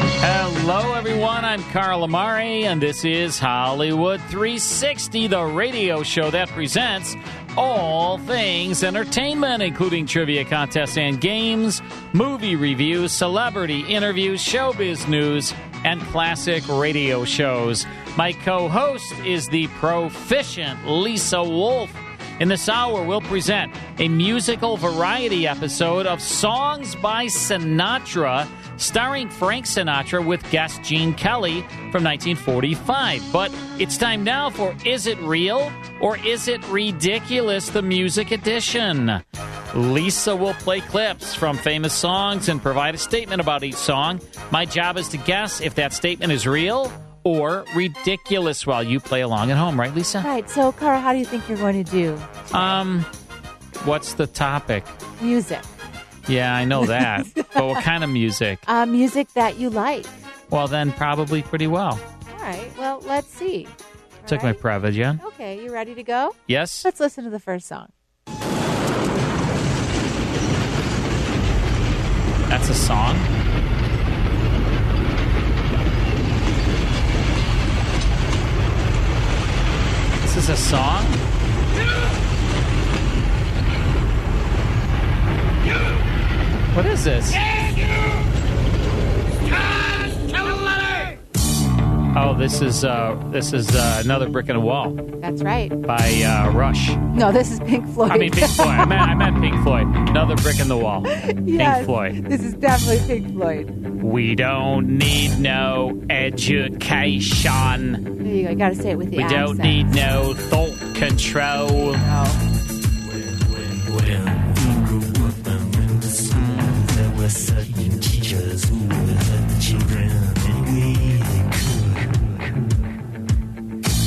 Hello, everyone. I'm Carl Amari, and this is Hollywood 360, the radio show that presents all things entertainment, including trivia contests and games, movie reviews, celebrity interviews, showbiz news, and classic radio shows. My co host is the proficient Lisa Wolf. In this hour, we'll present a musical variety episode of Songs by Sinatra, starring Frank Sinatra with guest Gene Kelly from 1945. But it's time now for Is It Real or Is It Ridiculous? The Music Edition. Lisa will play clips from famous songs and provide a statement about each song. My job is to guess if that statement is real or ridiculous while you play along at home, right, Lisa? Right. So, Carl, how do you think you're going to do? Um, what's the topic? Music. Yeah, I know that. but what kind of music? Uh, music that you like. Well, then probably pretty well. All right. Well, let's see. All Took my right. Prevagen. Okay, you ready to go? Yes. Let's listen to the first song. That's a song. This is a song. What is this? Oh, this is uh, this is uh, another brick in a wall That's right. by uh, Rush. No, this is Pink Floyd. I mean Pink Floyd. I meant, I meant Pink Floyd. Another brick in the wall. yes, Pink Floyd. This is definitely Pink Floyd. We don't need no education. There you go. You got to say it with the We don't need no thought control. No.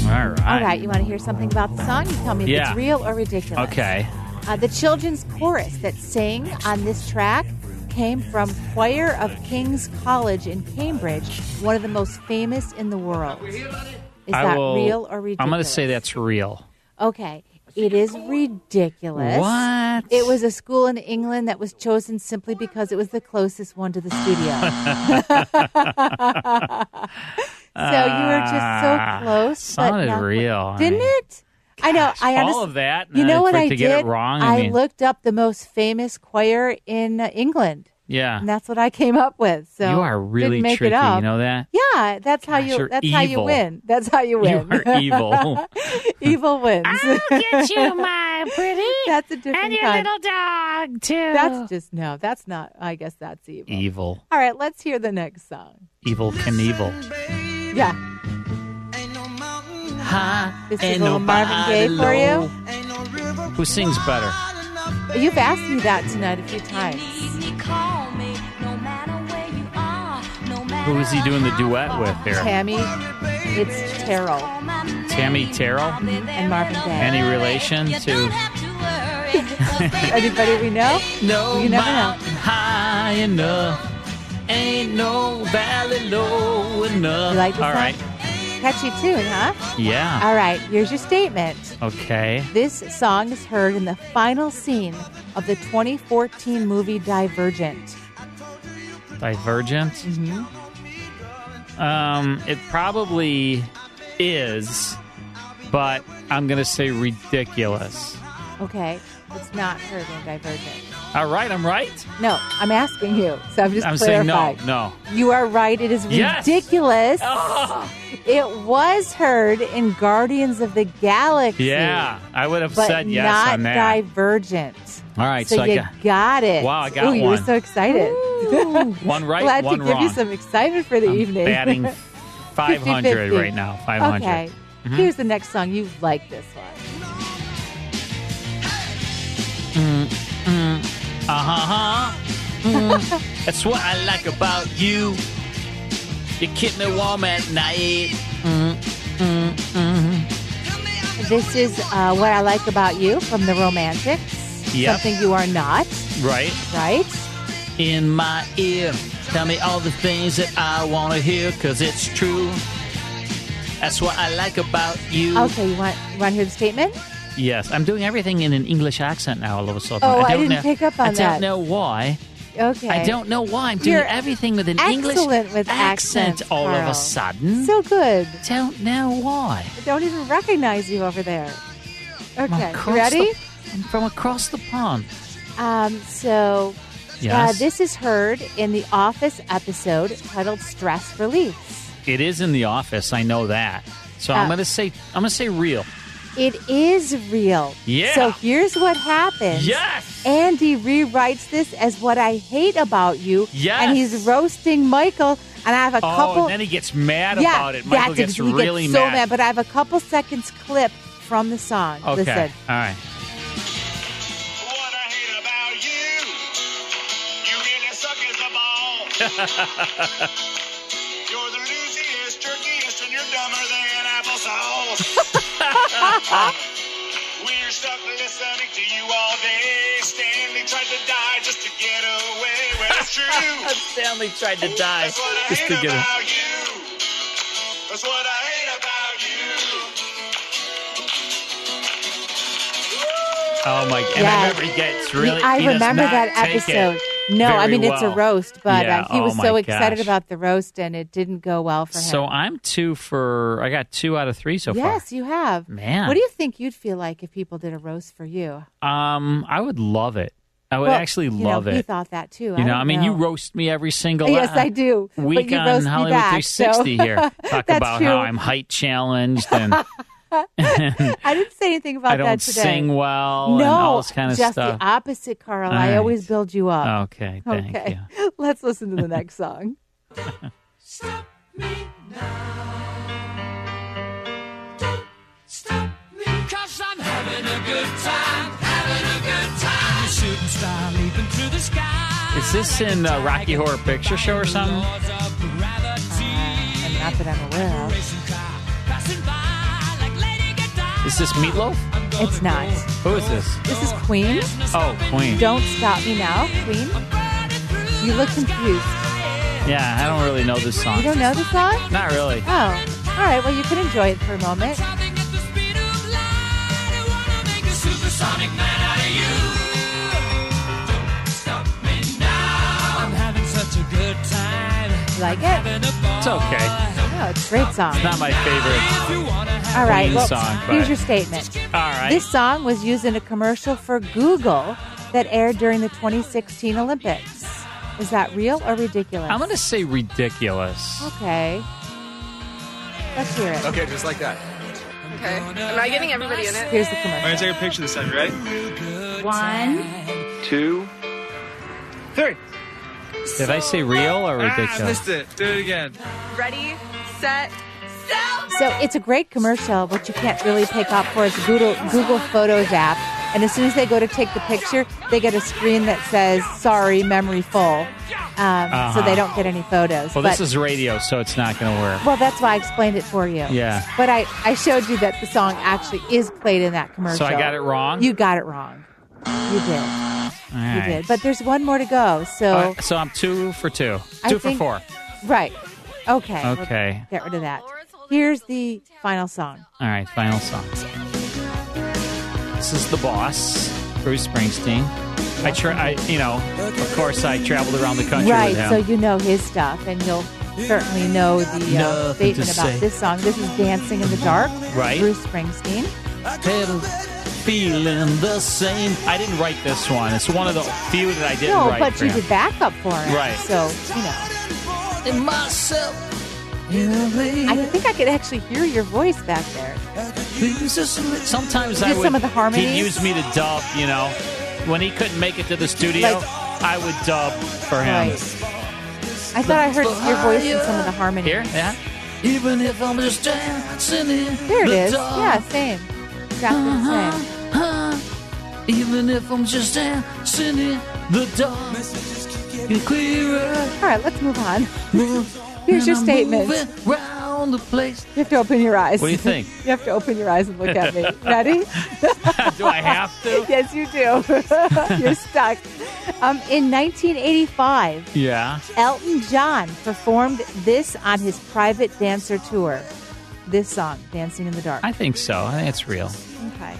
All right. All right. You want to hear something about the song? You tell me if Yeah. it's real or ridiculous. Okay. Uh, the children's chorus that sang on this track came from Choir of King's College in Cambridge, one of the most famous in the world. Is I that will- real or ridiculous? I'm going to say that's real. Okay. It is ridiculous. What? It was a school in England that was chosen simply because it was the closest one to the studio. so you were just so Ah, close. but sounded not- real. I Didn't mean, it? I know. I all understand. of that. You uh, know what I did? get it wrong. I, I mean, looked up the most famous choir in uh, England, yeah. and that's what I came up with. So you are really didn't make tricky. It up. You know that? Yeah, that's how Gosh, you. you're That's how you win. That's how you win. You win. are evil. evil wins. I'll get you, my pretty. that's a different and your kind. little dog, too. That's just no. That's not. I guess that's evil. evil. All right, let's hear the next song. Evel Knievel. Yeah, this is a little Marvin Gaye for you. Who sings better? You've asked me that tonight a few times. Who is he doing the duet with here? Tammy, it's Terrell Tammy Terrell? and Marvin Gaye. Any relation to? Anybody we know? No You never know. high enough. Ain't no valley low enough. You like this All song? right. Catchy tune, huh? Yeah. All right, here's your statement. Okay. This song is heard in the final scene of the 2014 movie Divergent. Divergent. Mm-hmm. Um, it probably is, but I'm gonna say ridiculous. Okay, it's not heard in Divergent. All right, I'm right. No, I'm asking you, so I'm just I'm saying no, no. You are right. It is Yes. ridiculous. Oh, It was heard in Guardians of the Galaxy. yeah, I would have But said yes not on that. Divergent. All right, so, so I you got- it. Wow, I got Ooh, you were one. so excited. one right, One wrong. Glad one to give wrong. you some excitement for the I'm batting batting 500 50-50. right now. 500. Okay. Mhm. Here's the next song. You like this one. Mm, uh-huh. Mm. That's what I like about you. You keep me warm at night. Mm, mm, mm. This is uh, what I like about you from the Romantics. Yep. Something you are not, Right? right? In my ear, tell me all the things that I want to hear, because it's true. That's what I like about you. Okay, you want you want to hear the statement? Yes, I'm doing everything in an English accent now all of a sudden. Oh, I don't didn't know, pick up on I that. don't know why. Okay. I don't know why I'm doing You're everything with an English with accent all of a sudden. So good. don't know why. I don't even recognize you over there. Okay, ready? the- I'm from across the pond. Um, so uh, Yes. this is heard in the Office episode titled "Stress Release." It is in the office. I know that. So Uh, I'm gonna say I'm gonna say real. It is real. Yeah. So here's what happens. Yes. Andy rewrites this as what I hate about you. Yes. And he's roasting Michael. And I have a oh, couple. and then he gets mad yeah, about it. Michael that's gets it. He really gets so mad. But I have a couple seconds clip from the song. Okay. Listen. All right. What I hate about You're We're stuck listening to you all day. Stanley tried to die just to get away. Well, it's true. Stanley tried to die That's what I just hate to get about you. That's what I hate about you. Oh my! And I remember he gets really. I remember that take it episode. No, I mean it's a roast, but Yeah, uh, he oh was my so excited gosh. about the roast, and it didn't go well for him. So I'm two for. I got two out of three so far. yes, you have. Man. what do you think you'd feel like if people did a roast for you? Um, I would love it. I would Well, actually you love know, it. He thought that too. You know, I mean, you roast me every single Yes, uh, I do. But week you on roast me Hollywood back, 360 so- here. Talk about true. how I'm height challenged and I didn't say anything about I don't that today. sing well no, and all this kind of just stuff. the opposite, Carl. All I right. always build you up. Okay, thank okay. you. Let's listen to the next song. Stop me now! Don't stop me, cause I'm having a good time, having a good time. Shooting star leaping through the sky. Is this in uh, Rocky Horror Picture Show or something? Uh, and not that I'm aware of. Is this Meatloaf? It's not. Who is this? This is Queen. Oh, Queen. Don't Stop Me Now, Queen. You look confused. Yeah, I don't really know this song. You don't know the song? Not really. Oh, all right. Well, you can enjoy it for a moment. Supersonic man out of you. Don't stop me now. I'm having such a good time. You like it? It's okay. Oh, it's a great song. It's not my favorite. All right. Well, song, here's but- your statement. All right. This song was used in a commercial for Google that aired during the 2016 Olympics. Is that real or ridiculous? I'm going to say ridiculous. Okay. Let's hear it. Okay, just like that. Okay. Am I getting everybody in it? Here's the commercial. I'm gonna take a picture this time. You ready? One. Two, three. Did I say real or Ah, ridiculous? missed it. Do it again. Ready, set, So it's a great commercial. What you can't really pick up for is Google Google Photos app. And as soon as they go to take the picture, they get a screen that says "Sorry, memory full," um, so they Uh-huh. don't get any photos. Well, but, this is radio, so it's not going to work. well, that's why I explained it for you. Yeah. But I, I showed you that the song actually is played in that commercial. So I got it wrong? You got it wrong. You did. All You did. But there's one more to go. So Uh, so I'm two for two. I Two for think- four. right. Okay. Okay. Get rid of that. Here's the final song. All right, final song. This is the boss, Bruce Springsteen. I try, I, you know, of course, I traveled around the country right. with him. So you know his stuff, and you'll certainly know the uh, Nothing to statement about say. this song. This is "Dancing in the Dark." Right. Bruce Springsteen. feeling the same. I didn't write this one. It's one of the few that I didn't no, write. but for you him. did backup for it. Right. So you know. In myself. I think I could actually hear your voice back there. Sometimes I would. some of the harmonies? He'd use me to dub. You know, when he couldn't make it to the studio, Like- I would dub for him. Right. I thought I heard your voice in some of the harmonies. Here, yeah. Even if I'm just dancing in There it the is. dark. Yeah, same. Exactly the same. Uh-huh. Even if I'm just dancing in the dark. Get clearer. All right, let's move on. Here's your I'm statement. moving the place. You have to open your eyes. What do you think? you have to open your eyes and look at me. Ready? Do I have to? yes, you do. You're stuck. Um, in 1985, Yeah. Elton John performed this on his private dancer tour. This song, Dancing in the Dark. I think so. I think it's real. Okay,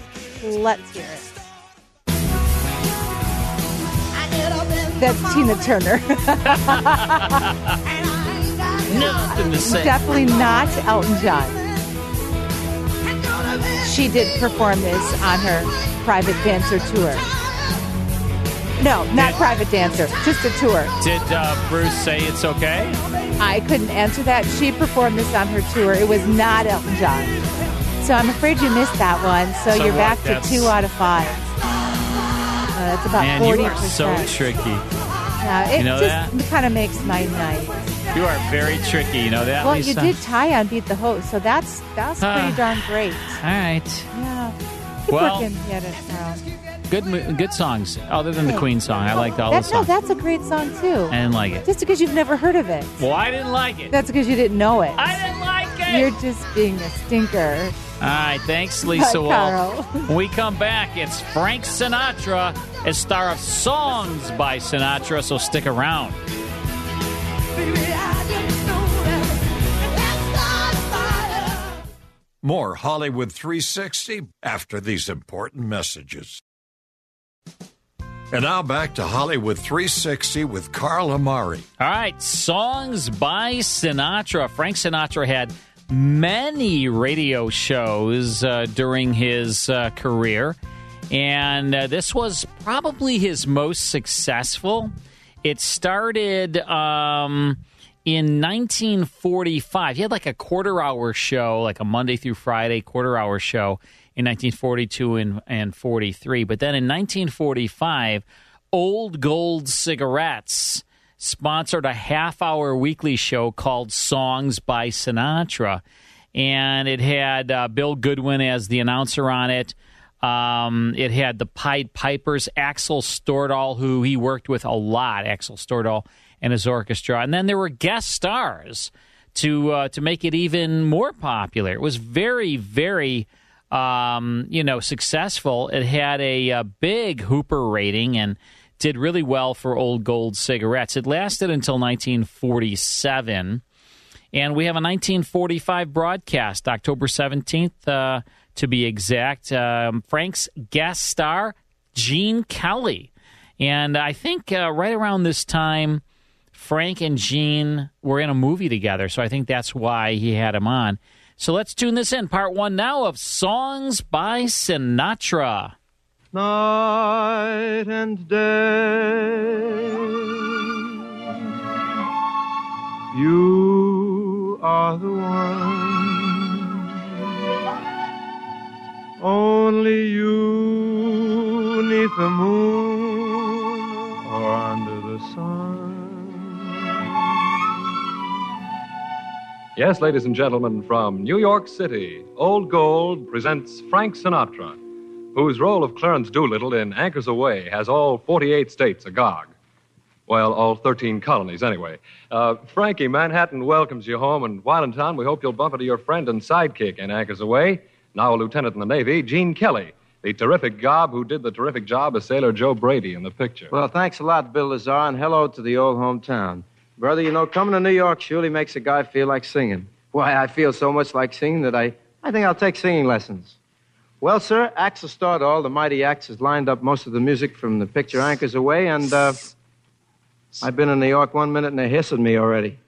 let's hear it. That's Tina Turner. Nothing to say. Definitely not Elton John. She did perform this on her private dancer tour. No, not Did- private dancer, just a tour. Did uh, Bruce say it's okay? I couldn't answer that. She performed this on her tour. It was not Elton John. So I'm afraid you missed that one. So, So you're what? back to two out of five. Uh, that's about Man, 40%. you are so tricky. Yeah, it You know just kind of makes my night. You are very tricky. You know that, Well, Lisa? you did tie on Beat the Host, so that's that's pretty darn great. All right. Yeah. Keep Well- working at it, Carl. Good, good songs. Other than the Queen song, I liked all That, the no, that's a great song too. I didn't like it. Just because you've never heard of it. Well, I didn't like it. That's because you didn't know it. I didn't like it. You're just being a stinker. All right, thanks, Lisa Bye, Wolf. When we come back, it's Frank Sinatra as star of songs by Sinatra, so stick around. More Hollywood 360 after these important messages. And now back to Hollywood 360 with Carl Amari. All right, songs by Sinatra. Frank Sinatra had many radio shows uh, during his uh, career, and uh, this was probably his most successful. It started um, in 1945. He had like a quarter hour show, like a Monday through Friday quarter hour show in 1942 and, and 43. But then in 1945, Old Gold Cigarettes sponsored a half hour weekly show called Songs by Sinatra. And it had uh, Bill Goodwin as the announcer on it. Um, it had the Pied Pipers, Axel Stordahl, who he worked with a lot, Axel Stordahl and his orchestra. And then there were guest stars to uh, to make it even more popular. It was very, very um, you know successful. It had a, a big Hooper rating and did really well for Old Gold cigarettes. It lasted until 1947. And we have a 1945 broadcast, October 17th, uh, to be exact. Um, Frank's guest star, Gene Kelly. And I think uh, right around this time, Frank and Gene were in a movie together. So I think that's why he had him on. So let's tune this in. Part one now of Songs by Sinatra. Night and day. You are the one, only you neath the moon or under the sun. Yes, ladies and gentlemen, from New York City, Old Gold presents Frank Sinatra, whose role of Clarence Doolittle in Anchors Aweigh has all 48 states agog. Well, all 13 colonies, anyway. Uh, Frankie, Manhattan welcomes you home, and while in town, we hope you'll bump into your friend and sidekick in Anchors Aweigh, now a lieutenant in the Navy, Gene Kelly, the terrific gob who did the terrific job as Sailor Joe Brady in the picture. Well, thanks a lot, Bill Lazar, and hello to the old hometown. Brother, you know, coming to New York surely makes a guy feel like singing. Why, I feel so much like singing that I, I think I'll take singing lessons. Well, sir, Axel all. the mighty axe, has lined up most of the music from the picture Anchors Aweigh, and uh, I've been in New York one minute and they're hissing me already.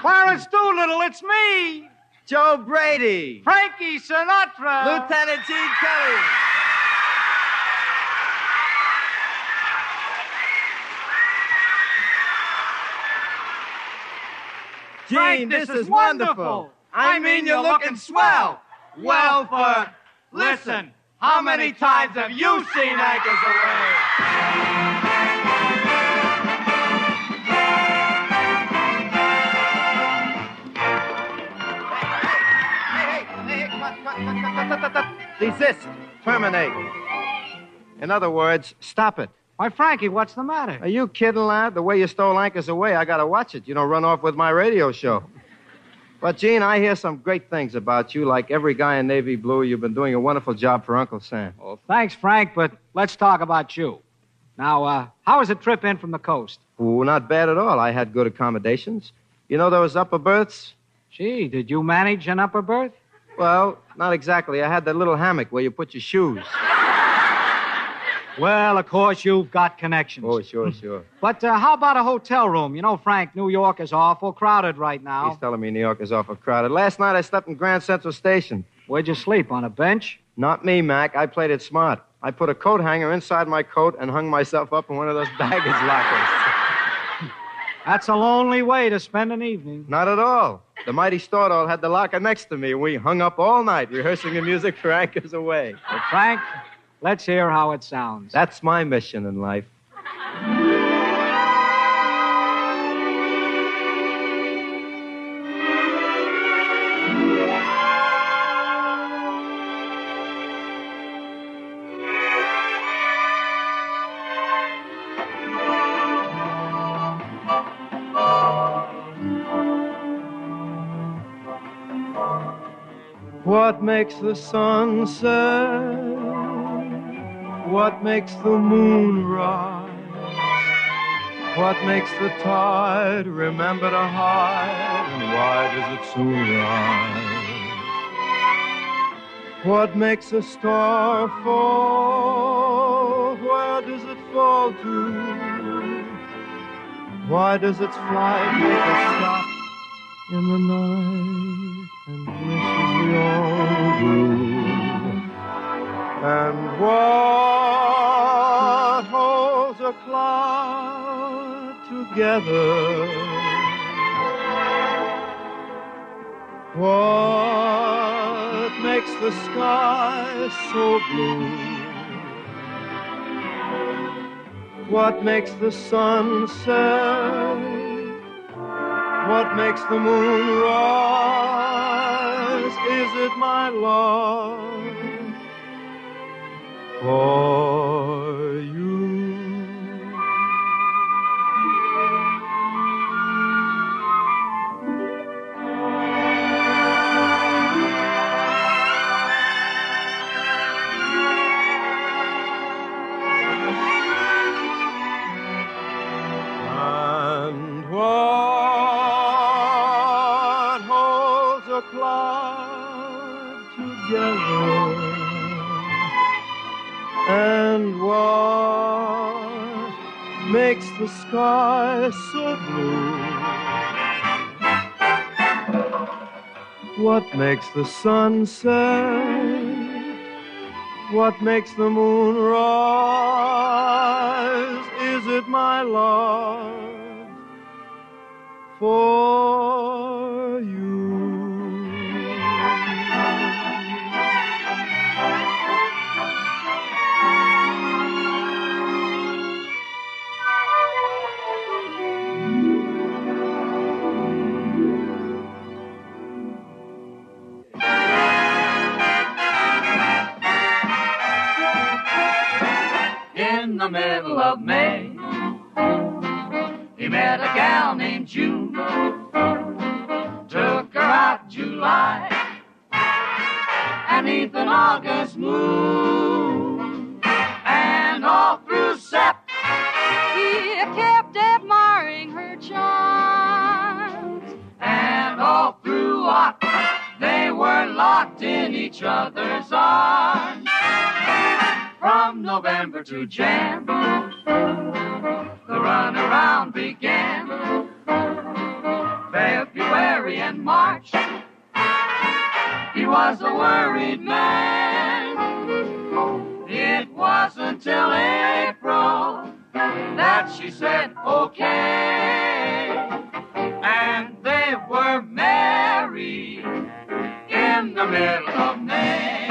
Clarence Doolittle, it's me, Joe Brady, Frankie Sinatra. Lieutenant Gene Kelly. Gene, Frank, this, this is is wonderful. wonderful. I, I mean, you're looking swell. Well, for Listen, how many times have you seen anchors aweigh? Desist. Terminate. In other words, stop it. Why, Frankie, what's the matter? Are you kidding, lad? The way you stole anchors aweigh, I gotta watch it. You don't run off with my radio show. But, Gene, I hear some great things about you. Like every guy in Navy Blue, you've been doing a wonderful job for Uncle Sam. Well, thanks, Frank, but let's talk about you. Now, uh, how was the trip in from the coast? Ooh, not bad at all. I had good accommodations. You know those upper berths? Gee, did you manage an upper berth? Well, not exactly. I had that little hammock where you put your shoes. Well, of course, you've got connections. Oh, sure, sure. But uh, how about a hotel room? You know, Frank, New York is awful crowded right now. He's telling me New York is awful crowded. Last night I slept in Grand Central Station. Where'd you sleep? On a bench? Not me, Mac. I played it smart. I put a coat hanger inside my coat and hung myself up in one of those baggage lockers. That's a lonely way to spend an evening. Not at all. The mighty Stordahl had the locker next to me, and we hung up all night rehearsing the music for Anchors Aweigh. Well, Frank, let's hear how it sounds. That's my mission in life. What makes the sun set? What makes the moon rise? What makes the tide remember to hide? And why does it soon rise? What makes a star fall? Where does it fall to? Why does its flight make us stop in the night and wish as we all do? And a cloud together? What makes the sky so blue? What makes the sun set? What makes the moon rise? Is it my love for you? The sky so blue? What makes the sun set? What makes the moon rise? Is it my love for He met a gal named June, took her out July, and an August moon, and all through Sep, he kept admiring her charms, and all through Oct, they were locked in each other's arms. From November to Jan, runaround began. February and March, he was a worried man. It wasn't until April that she said okay, and they were married in the middle of May.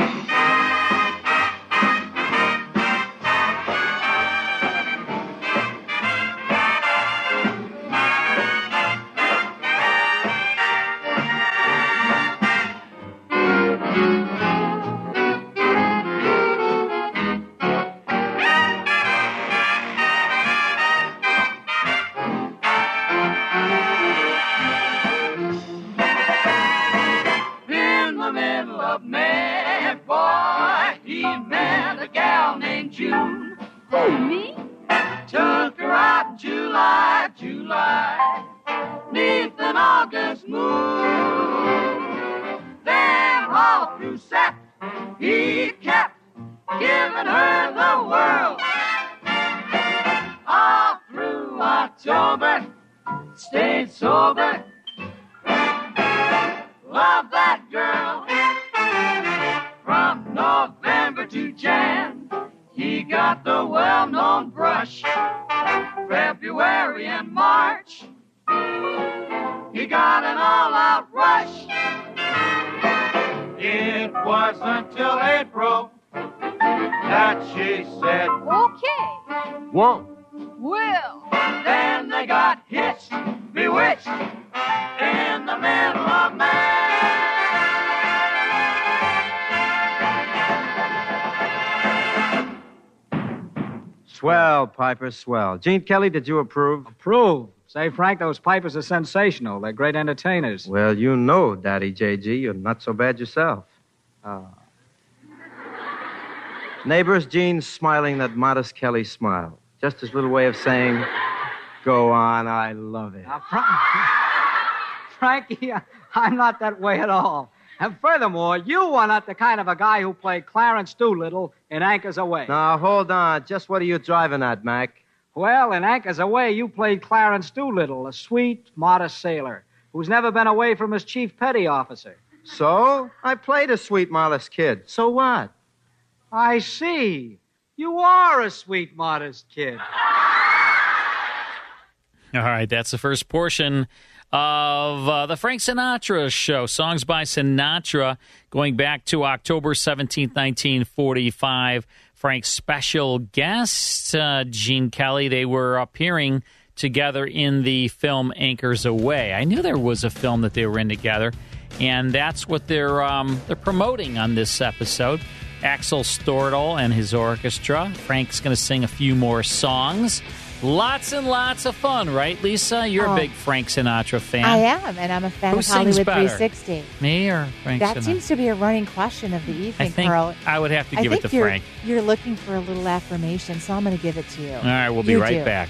That July, July, neath an August moon. Then all through Sep, he kept giving her the world. All through October, stayed sober. Love that girl. From November to Jan, he got the well-known brush. February and March, he got an all-out rush. It was until April that she said, Okay. Won't. Will. Then they got hitched, bewitched, in the middle of May. Swell, Piper, swell. Gene Kelly, did you approve? Approve. Say, Frank, those pipers are sensational. They're great entertainers. Well, you know, Daddy JG, you're not so bad yourself. Uh, Neighbors, Gene's smiling that modest Kelly smile. Just his little way of saying, go on, I love it. now, Frank, Frankie, I'm not that way at all. And furthermore, you are not the kind of a guy who played Clarence Doolittle in Anchors Aweigh. Now, hold on. Just what are you driving at, Mac? Well, in Anchors Aweigh, you played Clarence Doolittle, a sweet, modest sailor who's never been away from his chief petty officer. So? I played a sweet, modest kid. So what? I see. You are a sweet, modest kid. All right, that's the first portion of uh, the Frank Sinatra show. Songs by Sinatra going back to October 17th, 1945. Frank's special guest, uh, Gene Kelly, they were appearing together in the film Anchors Aweigh. I knew there was a film that they were in together, and that's what they're, um, they're promoting on this episode. Axel Stordahl and his orchestra. Frank's going to sing a few more songs. Lots and lots of fun, right, Lisa? You're Oh. a big Frank Sinatra fan. I am, and I'm a fan Who of Hollywood better? 360. Me or Frank that Sinatra? seems to be a running question of the evening, I think Carl. I would have to give it to you're, Frank. You're looking for a little affirmation, so I'm going to give it to you. All right, we'll be You right do. back.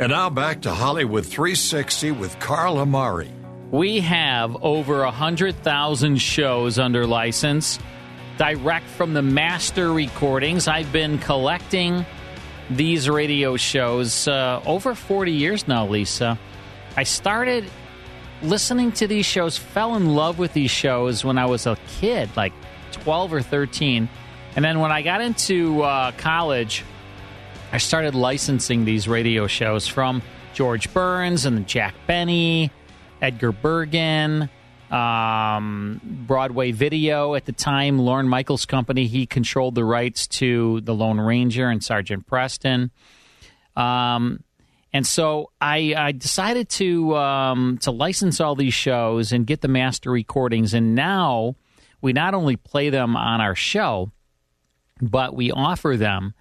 And now back to Hollywood 360 with Carl Amari. We have over 100,000 shows under license, direct from the master recordings. I've been collecting these radio shows uh, over 40 years now, Lisa. I started listening to these shows, fell in love with these shows when I was a kid, like 12 or 13. And then when I got into uh, college, I started licensing these radio shows from George Burns and Jack Benny, Edgar Bergen, um, Broadway Video. At the time, Lorne Michaels' company, he controlled the rights to The Lone Ranger and Sergeant Preston. Um, and so I, I decided to um, to license all these shows and get the master recordings. And now we not only play them on our show, but we offer them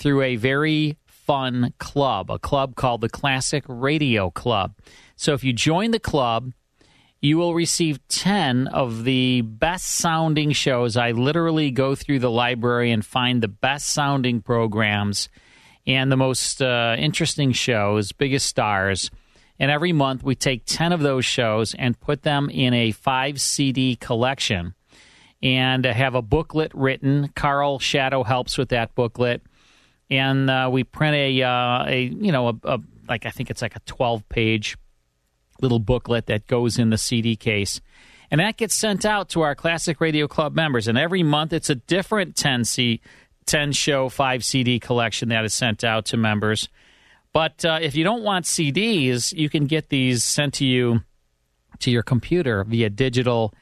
through a very fun club, a club called the Classic Radio Club. So if you join the club, you will receive 10 of the best sounding shows. I literally go through the library and find the best sounding programs and the most uh, interesting shows, biggest stars. And every month we take 10 of those shows and put them in a five CD collection and have a booklet written. Carl Shadow helps with that booklet. And uh, we print a uh, a you know a, a like I think it's like a twelve page little booklet that goes in the CD case. And that gets sent out to our Classic Radio Club members. And every month it's a different 10 C 10 show 5 CD collection that is sent out to members. But uh, if you don't want CDs, you can get these sent to you to your computer via digital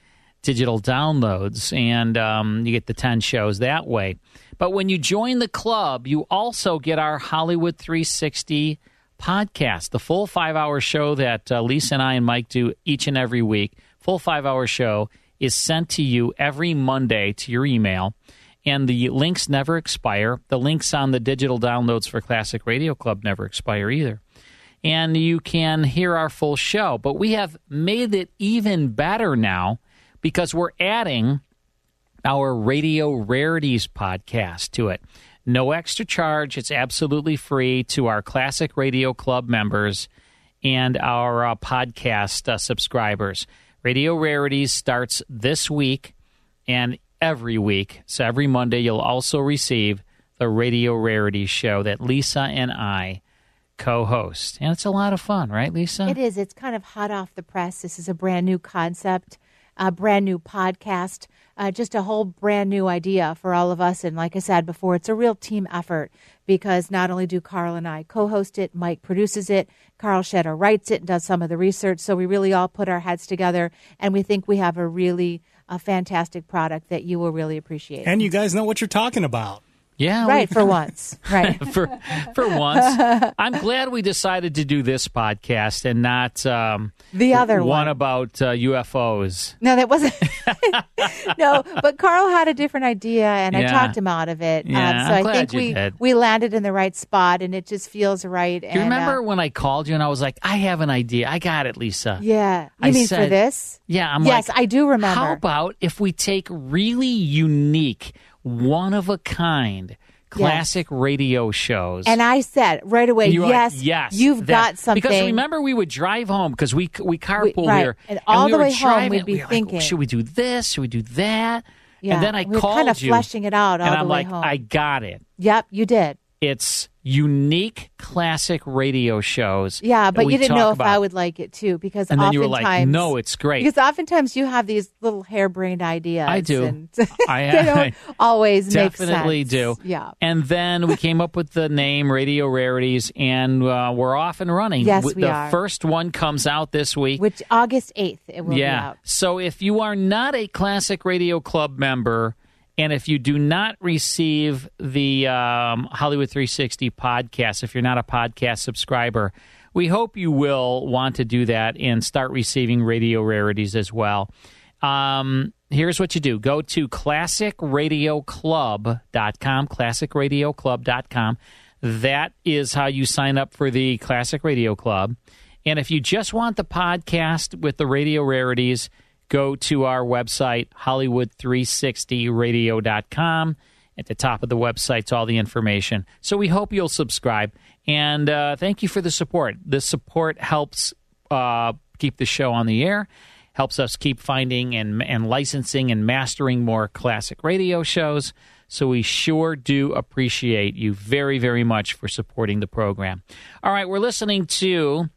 digital downloads, and um, you get the 10 shows that way. But when you join the club, you also get our Hollywood 360 podcast, the full five hour show that uh, Lisa and I and Mike do each and every week. Full five hour show is sent to you every Monday to your email. And the links never expire. The links on the digital downloads for Classic Radio Club never expire either. And you can hear our full show. But we have made it even better now because we're adding our Radio Rarities podcast to it. No extra charge. It's absolutely free to our Classic Radio Club members and our uh, podcast uh, subscribers. Radio Rarities starts this week and every week. So every Monday, you'll also receive the Radio Rarities show that Lisa and I co host. And it's a lot of fun, right, Lisa? It is. It's kind of hot off the press. This is a brand new concept, a brand new podcast, uh, just a whole brand new idea for all of us. And like I said before, it's a real team effort because not only do Carl and I co host it, Mike produces it, Carl Shedder writes it and does some of the research. So we really all put our heads together and we think we have a really a fantastic product that you will really appreciate. And you guys know what you're talking about. Yeah, right for once. Right for for once. I'm glad we decided to do this podcast and not um, the other one, one. about uh, UFOs. No, that wasn't. no, but Carl had a different idea, and I talked him out of it. Yeah, um, so I'm I think we did. we landed in the right spot, and it just feels right. Do you and, remember uh, when I called you and I was like, I have an idea. I got it, Lisa. yeah, you I mean for this? Yeah, I'm yes, like, I do remember. How about if we take really unique, one of a kind classic radio shows? and I said right away, You were like, yes, yes, you've that- got something. Because remember, we would drive home because we we carpool right, here, and all we the way home we'd be we were like, thinking- should we do this? Should we do that? Yeah, and then I we called kind of you, fleshing it out all and the I'm way like, home. I got it. Yep, you did. It's unique classic radio shows. Yeah, but you didn't know if about. I would like it too, because And then you were like, "No, it's great." Because oftentimes you have these little harebrained ideas. I do. I, they don't always make definitely sense. do. Yeah. And then we came up with the name Radio Rarities, and uh, we're off and running. Yes, we the are. first one comes out this week. Which August eighth it will yeah. be out. So if you are not a Classic Radio Club member, and if you do not receive the um, Hollywood 360 podcast, if you're not a podcast subscriber, we hope you will want to do that and start receiving radio rarities as well. Um, here's what you do go to classicradioclub.com, classicradioclub.com. That is how you sign up for the Classic Radio Club. And if you just want the podcast with the radio rarities, go to our website, Hollywood360radio.com. At the top of the website's all the information. So we hope you'll subscribe. And uh, thank you for the support. The support helps uh, keep the show on the air, helps us keep finding and, and licensing and mastering more classic radio shows. So we sure do appreciate you very, very much for supporting the program. All right, we're listening to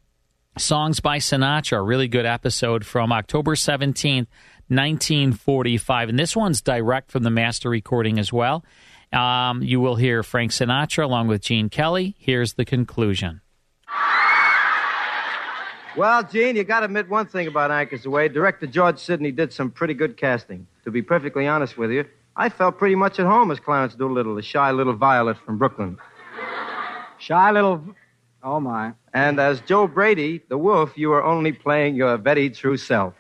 Songs by Sinatra, a really good episode from October 17th, 1945. And this one's direct from the master recording as well. Um, you will hear Frank Sinatra along with Gene Kelly. Here's the conclusion. Well, Gene, you got to admit one thing about Anchors Aweigh. Director George Sidney did some pretty good casting. To be perfectly honest with you, I felt pretty much at home as Clarence Doolittle, the shy little violet from Brooklyn. Shy little. Oh, my. And as Joe Brady, the wolf, you were only playing your very true self.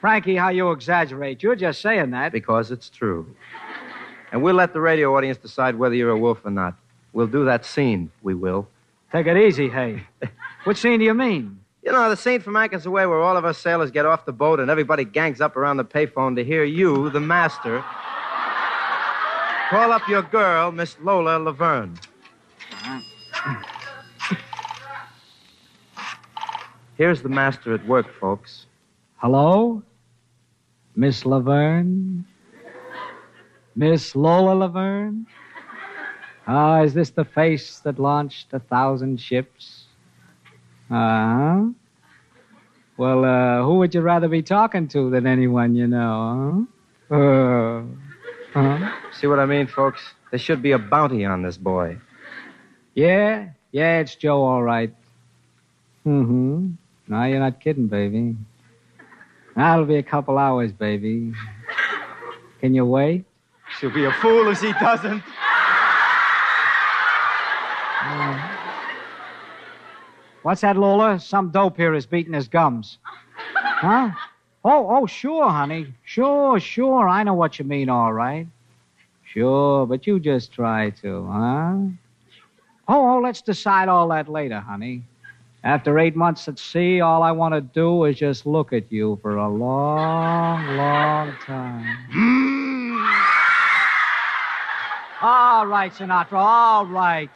Frankie, how you exaggerate. You're just saying that. Because it's true. And we'll let the radio audience decide whether you're a wolf or not. We'll do that scene, we will. Take it easy, hey. what scene do you mean? You know, the scene from Anchors Away where all of us sailors get off the boat and everybody gangs up around the payphone to hear you, the master, call up your girl, Miss Lola Laverne. Here's the master at work, folks. Hello? Miss Laverne? Miss Lola Laverne? Ah, is this the face that launched a thousand ships? Uh-huh. Well, uh, who would you rather be talking to than anyone you know, huh? Uh, huh? See what I mean, folks? There should be a bounty on this boy. Yeah, yeah, it's Joe, all right. Mm-hmm. No, you're not kidding, baby. That'll be a couple hours, baby. Can you wait? She'll be a fool if she doesn't. Uh, what's that, Lola? Some dope here is beating his gums. Huh? Oh, oh, sure, honey. Sure, sure. I know what you mean, all right. Sure, but you just try to, huh? Oh, oh, let's decide all that later, honey. After eight months at sea, all I want to do is just look at you for a long, long time. Hmm. all right, Sinatra, all right.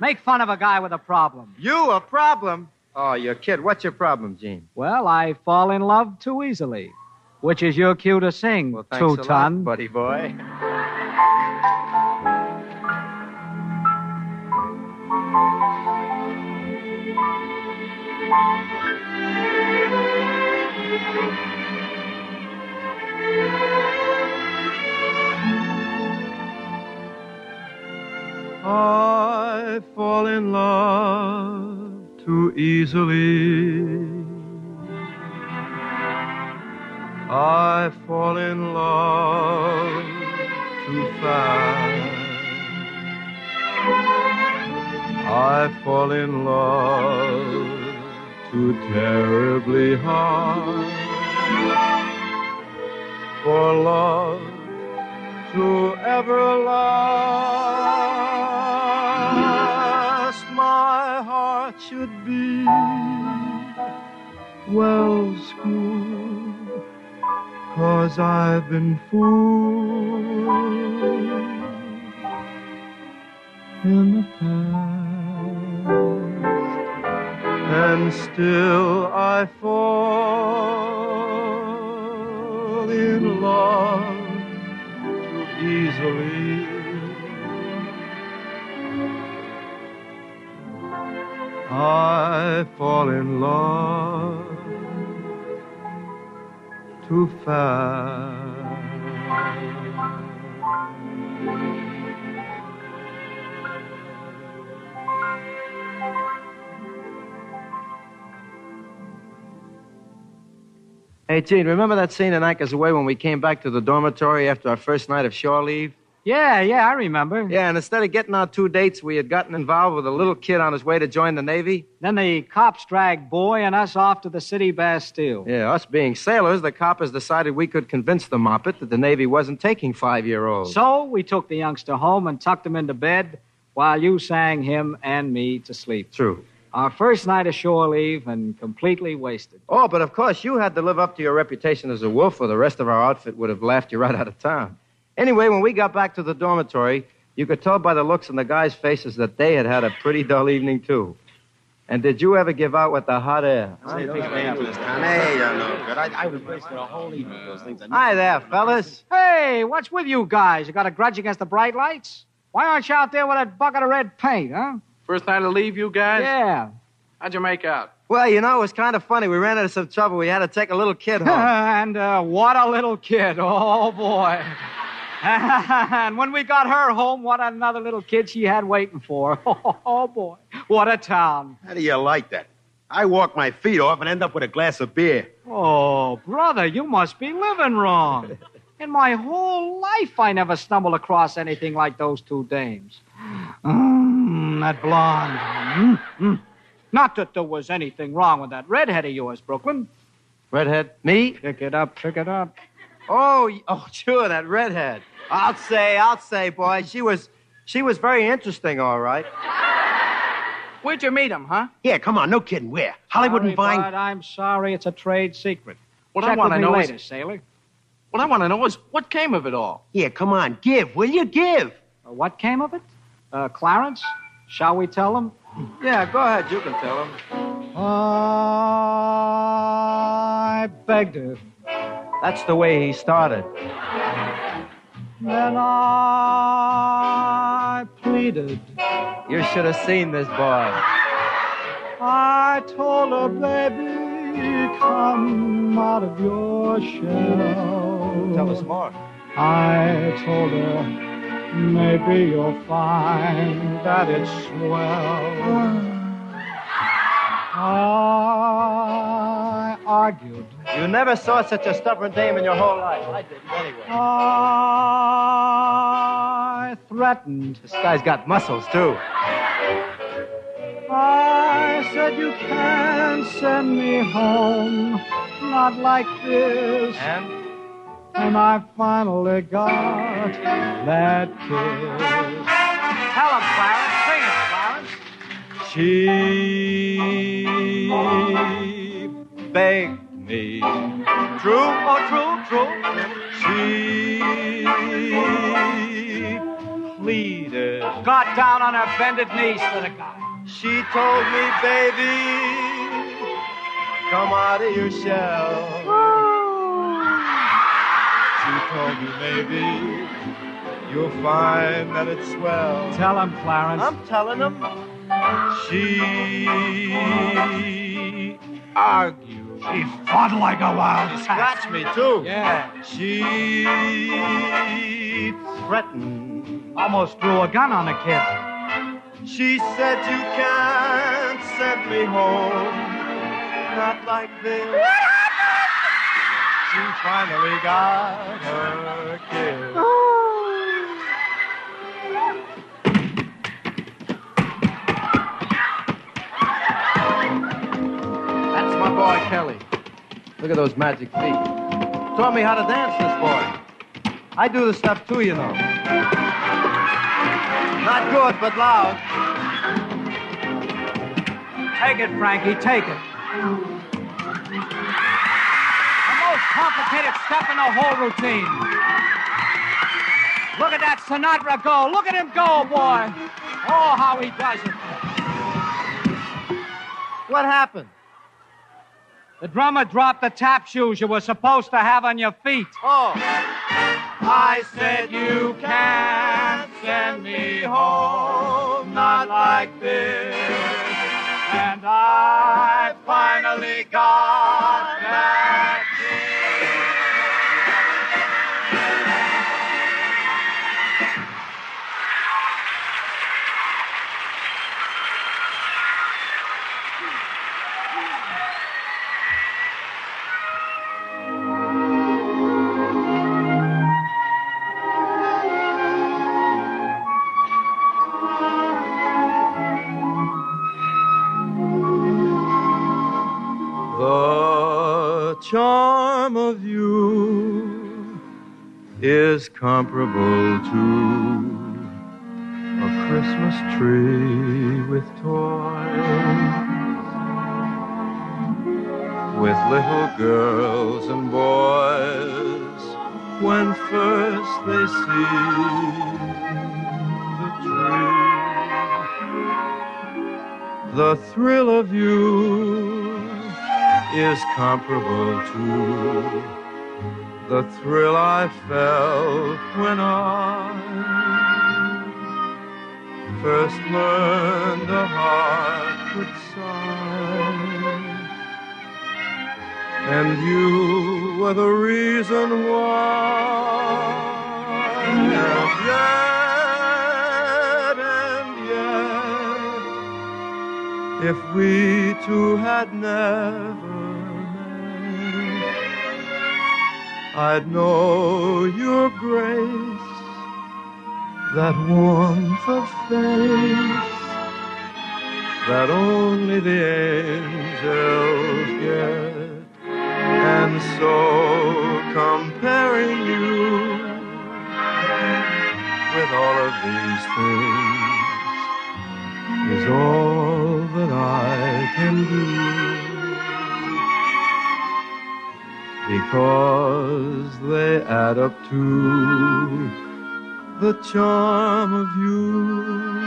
Make fun of a guy with a problem. You a problem? Oh, your kid. What's your problem, Gene? Well, I fall in love too easily, which is your cue to sing, Thanks two a lot, ton. buddy boy. I fall in love too easily. I fall in love too fast. I fall in love too terribly hard. For love to ever last, my heart should be well schooled, cause I've been fooled still I fall in love too easily. I fall in love too fast. Hey, Gene, remember that scene in Anchors Aweigh when we came back to the dormitory after our first night of shore leave? Yeah, yeah, I remember. Yeah, and instead of getting our two dates, we had gotten involved with a little kid on his way to join the Navy. Then the cops dragged Boy and us off to the city Bastille. Yeah, us being sailors, the coppers decided we could convince the moppet that the Navy wasn't taking five year olds. So we took the youngster home and tucked him into bed while you sang him and me to sleep. True. Our first night of shore leave and completely wasted. Oh, but of course, you had to live up to your reputation as a wolf, or the rest of our outfit would have laughed you right out of town. Anyway, when we got back to the dormitory, you could tell by the looks on the guys' faces that they had had a pretty dull evening, too. And did you ever give out with the hot air? Hey, don't stand for this time. Hey, you're no good. I, I was wasting a whole evening with those things. Hi there, fellas. Hey, what's with you guys? You got a grudge against the bright lights? Why aren't you out there with that bucket of red paint, huh? First time to leave, you guys? Yeah. How'd you make out? Well, you know, it was kind of funny. We ran into some trouble. We had to take a little kid home. and uh, what a little kid. Oh, boy. and when we got her home, what another little kid she had waiting for. Oh, boy. What a town. How do you like that? I walk my feet off and end up with a glass of beer. Oh, brother, you must be living wrong. In my whole life, I never stumbled across anything like those two dames. Mm, that blonde. Mm, mm. Not that there was anything wrong with that redhead of yours, Brooklyn. Redhead? Me? Pick it up, pick it up. Oh, oh, sure, that redhead. I'll say, I'll say, boy, she was, she was very interesting, all right. Where'd you meet him, huh? Yeah, come on, no kidding. Where? Hollywood sorry, and Vine? Bud, I'm sorry, it's a trade secret. What Check I want to know later, is sailor. what I want to know is what came of it all. Yeah, come on, give, will you give? What came of it? Uh, Clarence? Shall we tell him? Yeah, go ahead, you can tell him. I begged her. That's the way he started. Then I pleaded pleaded. You should have seen this boy. I told her, baby, come out of your shell. Tell us more. I told her, maybe you'll find that it's swell. I argued. You never saw such a stubborn dame in your whole life. I didn't anyway. I threatened. This guy's got muscles, too. I said you can't send me home, not like this. And? And I finally got that kiss. Tell him, Clarence. Sing it, Clarence. She begged me. True? Oh, true, true. She pleaded. Got down on her bended knees for the guy. She told me, baby, come out of your shell. She told me, maybe you'll find that it's swell. Tell him, Clarence. I'm telling him. She argued. She fought like a wild She scratched me, too. Yeah. She threatened. Almost threw a gun on the kid. She said you can't send me home, not like this. She finally got her kiss. That's my boy, Kelly. Look at those magic feet. Taught me how to dance, this boy. I do the stuff, too, you know. Not good, but loud. Take it, Frankie, take it. Complicated step in the whole routine. Look at that Sinatra go. Look at him go, boy. Oh, how he does it. What happened? The drummer dropped the tap shoes you were supposed to have on your feet. Oh. I said you can't send me home, not like this. Charm of you is comparable to a Christmas tree with toys, with little girls and boys when first they see the tree. The thrill of you is comparable to the thrill I felt when I first learned a heart could sigh. And you were the reason why. And if we two had never met, I'd know your grace, that warmth of face that only the angels get. And so comparing you with all of these things is all I can do. because they add up to the charm of you.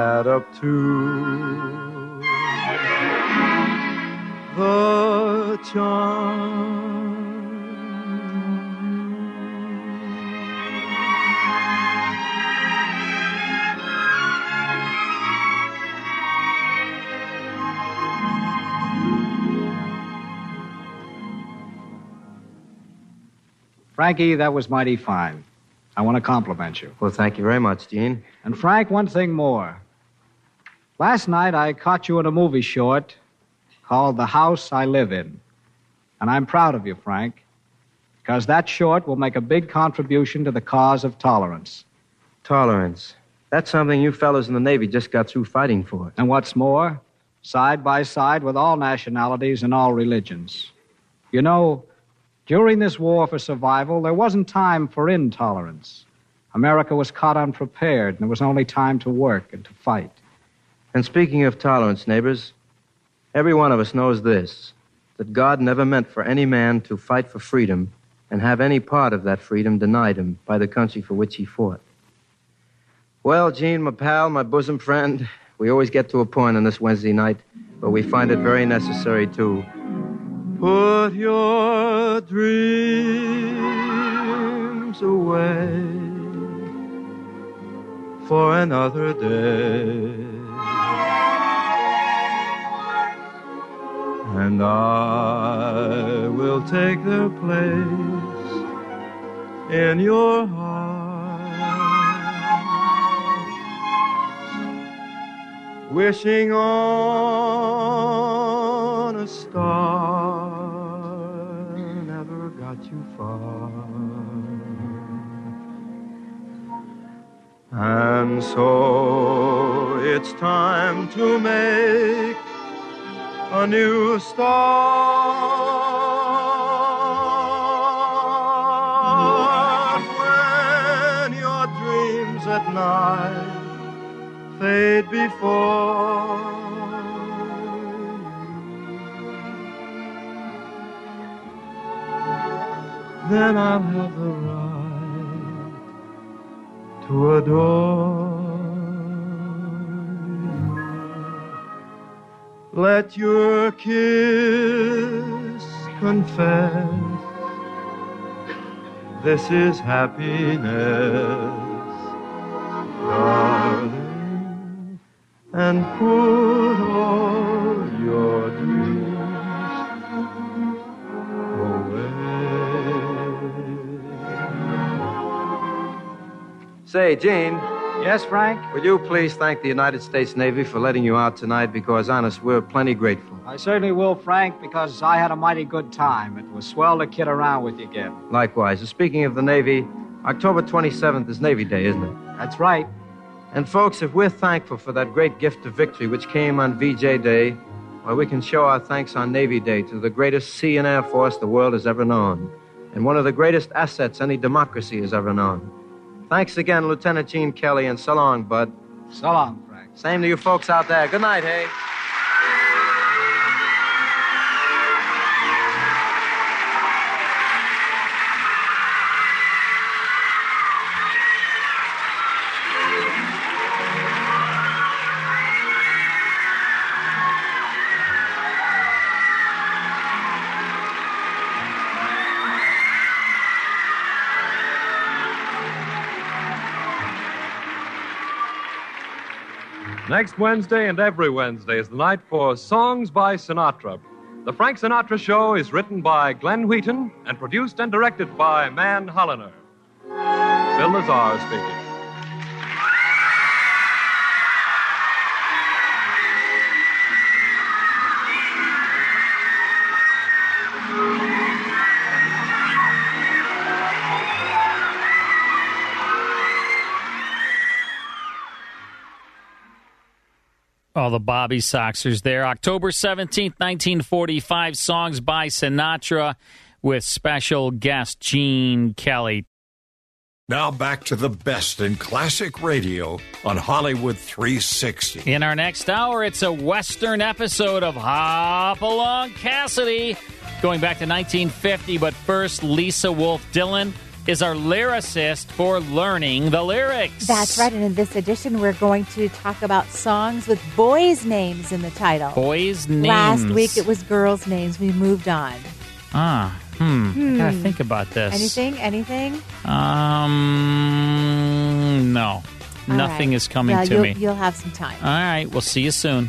Add up to the charm. Frankie, that was mighty fine. I want to compliment you. Well, thank you very much, Gene. And Frank, one thing more. Last night I caught you in a movie short called The House I Live In. And I'm proud of you, Frank, because that short will make a big contribution to the cause of tolerance. Tolerance. That's something you fellows in the Navy just got through fighting for. And what's more, side by side with all nationalities and all religions. You know, during this war for survival, there wasn't time for intolerance. America was caught unprepared, and there was only time to work and to fight. And speaking of tolerance, neighbors, every one of us knows this that God never meant for any man to fight for freedom and have any part of that freedom denied him by the country for which he fought. Well, Gene, my pal, my bosom friend, we always get to a point on this Wednesday night where we find it very necessary to Put your dreams away for another day. And I will take their place in your heart. Wishing on a star never got you far. And so it's time to make a new start when your dreams at night fade before. Then I'll have the to adore. Let your kiss confess this is happiness, darling, and put all Say, Gene. Yes, Frank? Would you please thank the United States Navy for letting you out tonight because, honest, we're plenty grateful. I certainly will, Frank, because I had a mighty good time. It was swell to kid around with you again. Likewise. And speaking of the Navy, October 27th is Navy Day, isn't it? That's right. And, folks, if we're thankful for that great gift of victory which came on VJ Day, well, we can show our thanks on Navy Day to the greatest sea and air force the world has ever known, and one of the greatest assets any democracy has ever known. Thanks again, Lieutenant Gene Kelly, and so long, Bud. So long, Frank. Same to you folks out there. Good night, hey. Next Wednesday and every Wednesday is the night for Songs by Sinatra. The Frank Sinatra Show is written by Glenn Wheaton and produced and directed by Mann Holiner. Bill Lazar speaking. All the Bobby Soxers there. October 17th, 1945, songs by Sinatra with special guest Gene Kelly. Now back to the best in classic radio on Hollywood 360. In our next hour, it's a Western episode of Hopalong Cassidy, going back to 1950. But first, Lisa Wolf Dillon is our lyricist for learning the lyrics. That's right. And in this edition, we're going to talk about songs with boys' names in the title. Boys' names. Last week it was girls' names. We moved on. Ah, hmm. I gotta Hmm. think about this. Anything? Anything? Um, no. All Nothing right. is coming Yeah, to you'll, me. You'll have some time. All right, we'll see you soon.